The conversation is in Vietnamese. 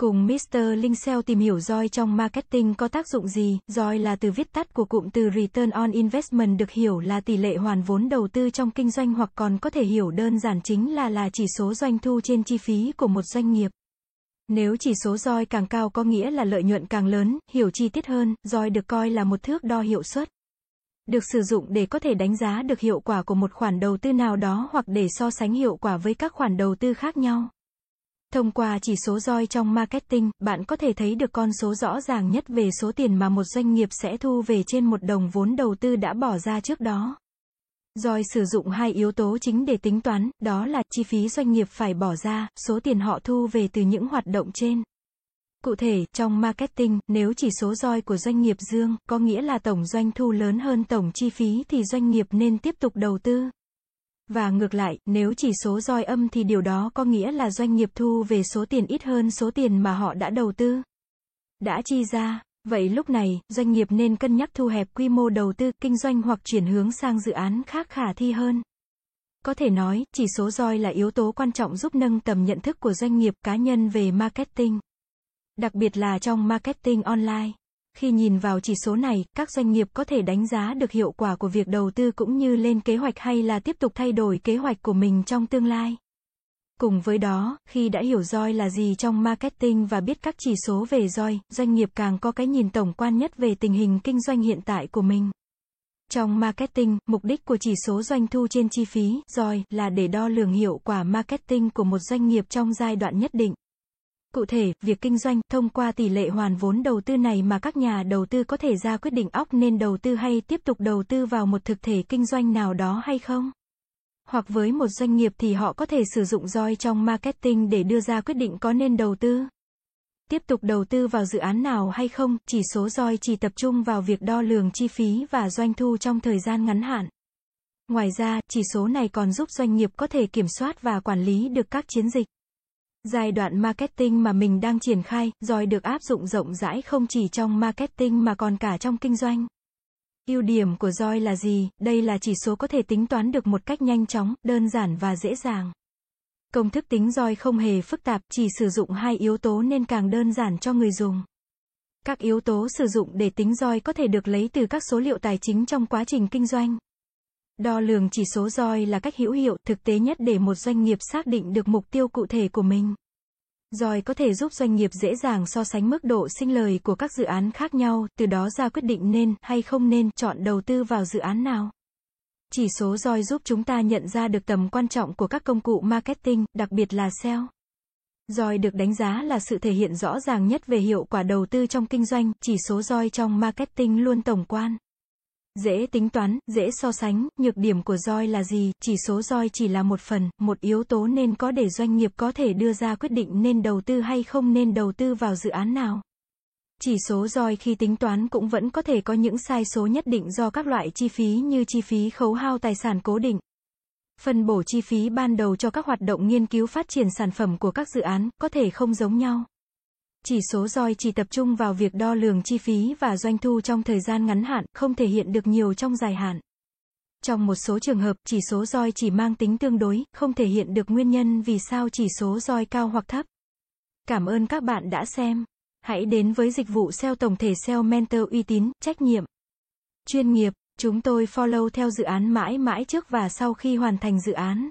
Cùng Mr. Linh tìm hiểu ROI trong marketing có tác dụng gì? ROI là từ viết tắt của cụm từ Return on Investment được hiểu là tỷ lệ hoàn vốn đầu tư trong kinh doanh hoặc còn có thể hiểu đơn giản chính là là chỉ số doanh thu trên chi phí của một doanh nghiệp. Nếu chỉ số ROI càng cao có nghĩa là lợi nhuận càng lớn, hiểu chi tiết hơn, ROI được coi là một thước đo hiệu suất. Được sử dụng để có thể đánh giá được hiệu quả của một khoản đầu tư nào đó hoặc để so sánh hiệu quả với các khoản đầu tư khác nhau. Thông qua chỉ số ROI trong marketing, bạn có thể thấy được con số rõ ràng nhất về số tiền mà một doanh nghiệp sẽ thu về trên một đồng vốn đầu tư đã bỏ ra trước đó. ROI sử dụng hai yếu tố chính để tính toán, đó là chi phí doanh nghiệp phải bỏ ra, số tiền họ thu về từ những hoạt động trên. Cụ thể, trong marketing, nếu chỉ số ROI của doanh nghiệp dương, có nghĩa là tổng doanh thu lớn hơn tổng chi phí thì doanh nghiệp nên tiếp tục đầu tư. Và ngược lại, nếu chỉ số roi âm thì điều đó có nghĩa là doanh nghiệp thu về số tiền ít hơn số tiền mà họ đã đầu tư. Đã chi ra. Vậy lúc này, doanh nghiệp nên cân nhắc thu hẹp quy mô đầu tư, kinh doanh hoặc chuyển hướng sang dự án khác khả thi hơn. Có thể nói, chỉ số ROI là yếu tố quan trọng giúp nâng tầm nhận thức của doanh nghiệp cá nhân về marketing. Đặc biệt là trong marketing online. Khi nhìn vào chỉ số này, các doanh nghiệp có thể đánh giá được hiệu quả của việc đầu tư cũng như lên kế hoạch hay là tiếp tục thay đổi kế hoạch của mình trong tương lai. Cùng với đó, khi đã hiểu ROI là gì trong marketing và biết các chỉ số về ROI, doanh nghiệp càng có cái nhìn tổng quan nhất về tình hình kinh doanh hiện tại của mình. Trong marketing, mục đích của chỉ số doanh thu trên chi phí, ROI, là để đo lường hiệu quả marketing của một doanh nghiệp trong giai đoạn nhất định. Cụ thể, việc kinh doanh, thông qua tỷ lệ hoàn vốn đầu tư này mà các nhà đầu tư có thể ra quyết định óc nên đầu tư hay tiếp tục đầu tư vào một thực thể kinh doanh nào đó hay không. Hoặc với một doanh nghiệp thì họ có thể sử dụng ROI trong marketing để đưa ra quyết định có nên đầu tư. Tiếp tục đầu tư vào dự án nào hay không, chỉ số ROI chỉ tập trung vào việc đo lường chi phí và doanh thu trong thời gian ngắn hạn. Ngoài ra, chỉ số này còn giúp doanh nghiệp có thể kiểm soát và quản lý được các chiến dịch. Giai đoạn marketing mà mình đang triển khai, rồi được áp dụng rộng rãi không chỉ trong marketing mà còn cả trong kinh doanh. Ưu điểm của ROI là gì? Đây là chỉ số có thể tính toán được một cách nhanh chóng, đơn giản và dễ dàng. Công thức tính ROI không hề phức tạp, chỉ sử dụng hai yếu tố nên càng đơn giản cho người dùng. Các yếu tố sử dụng để tính ROI có thể được lấy từ các số liệu tài chính trong quá trình kinh doanh. Đo lường chỉ số ROI là cách hữu hiệu, thực tế nhất để một doanh nghiệp xác định được mục tiêu cụ thể của mình. ROI có thể giúp doanh nghiệp dễ dàng so sánh mức độ sinh lời của các dự án khác nhau, từ đó ra quyết định nên hay không nên chọn đầu tư vào dự án nào. Chỉ số ROI giúp chúng ta nhận ra được tầm quan trọng của các công cụ marketing, đặc biệt là SEO. ROI được đánh giá là sự thể hiện rõ ràng nhất về hiệu quả đầu tư trong kinh doanh, chỉ số ROI trong marketing luôn tổng quan. Dễ tính toán, dễ so sánh, nhược điểm của ROI là gì? Chỉ số ROI chỉ là một phần, một yếu tố nên có để doanh nghiệp có thể đưa ra quyết định nên đầu tư hay không nên đầu tư vào dự án nào. Chỉ số ROI khi tính toán cũng vẫn có thể có những sai số nhất định do các loại chi phí như chi phí khấu hao tài sản cố định. Phân bổ chi phí ban đầu cho các hoạt động nghiên cứu phát triển sản phẩm của các dự án có thể không giống nhau. Chỉ số ROI chỉ tập trung vào việc đo lường chi phí và doanh thu trong thời gian ngắn hạn, không thể hiện được nhiều trong dài hạn. Trong một số trường hợp, chỉ số ROI chỉ mang tính tương đối, không thể hiện được nguyên nhân vì sao chỉ số ROI cao hoặc thấp. Cảm ơn các bạn đã xem. Hãy đến với dịch vụ SEO tổng thể SEO Mentor uy tín, trách nhiệm, chuyên nghiệp. Chúng tôi follow theo dự án mãi mãi trước và sau khi hoàn thành dự án.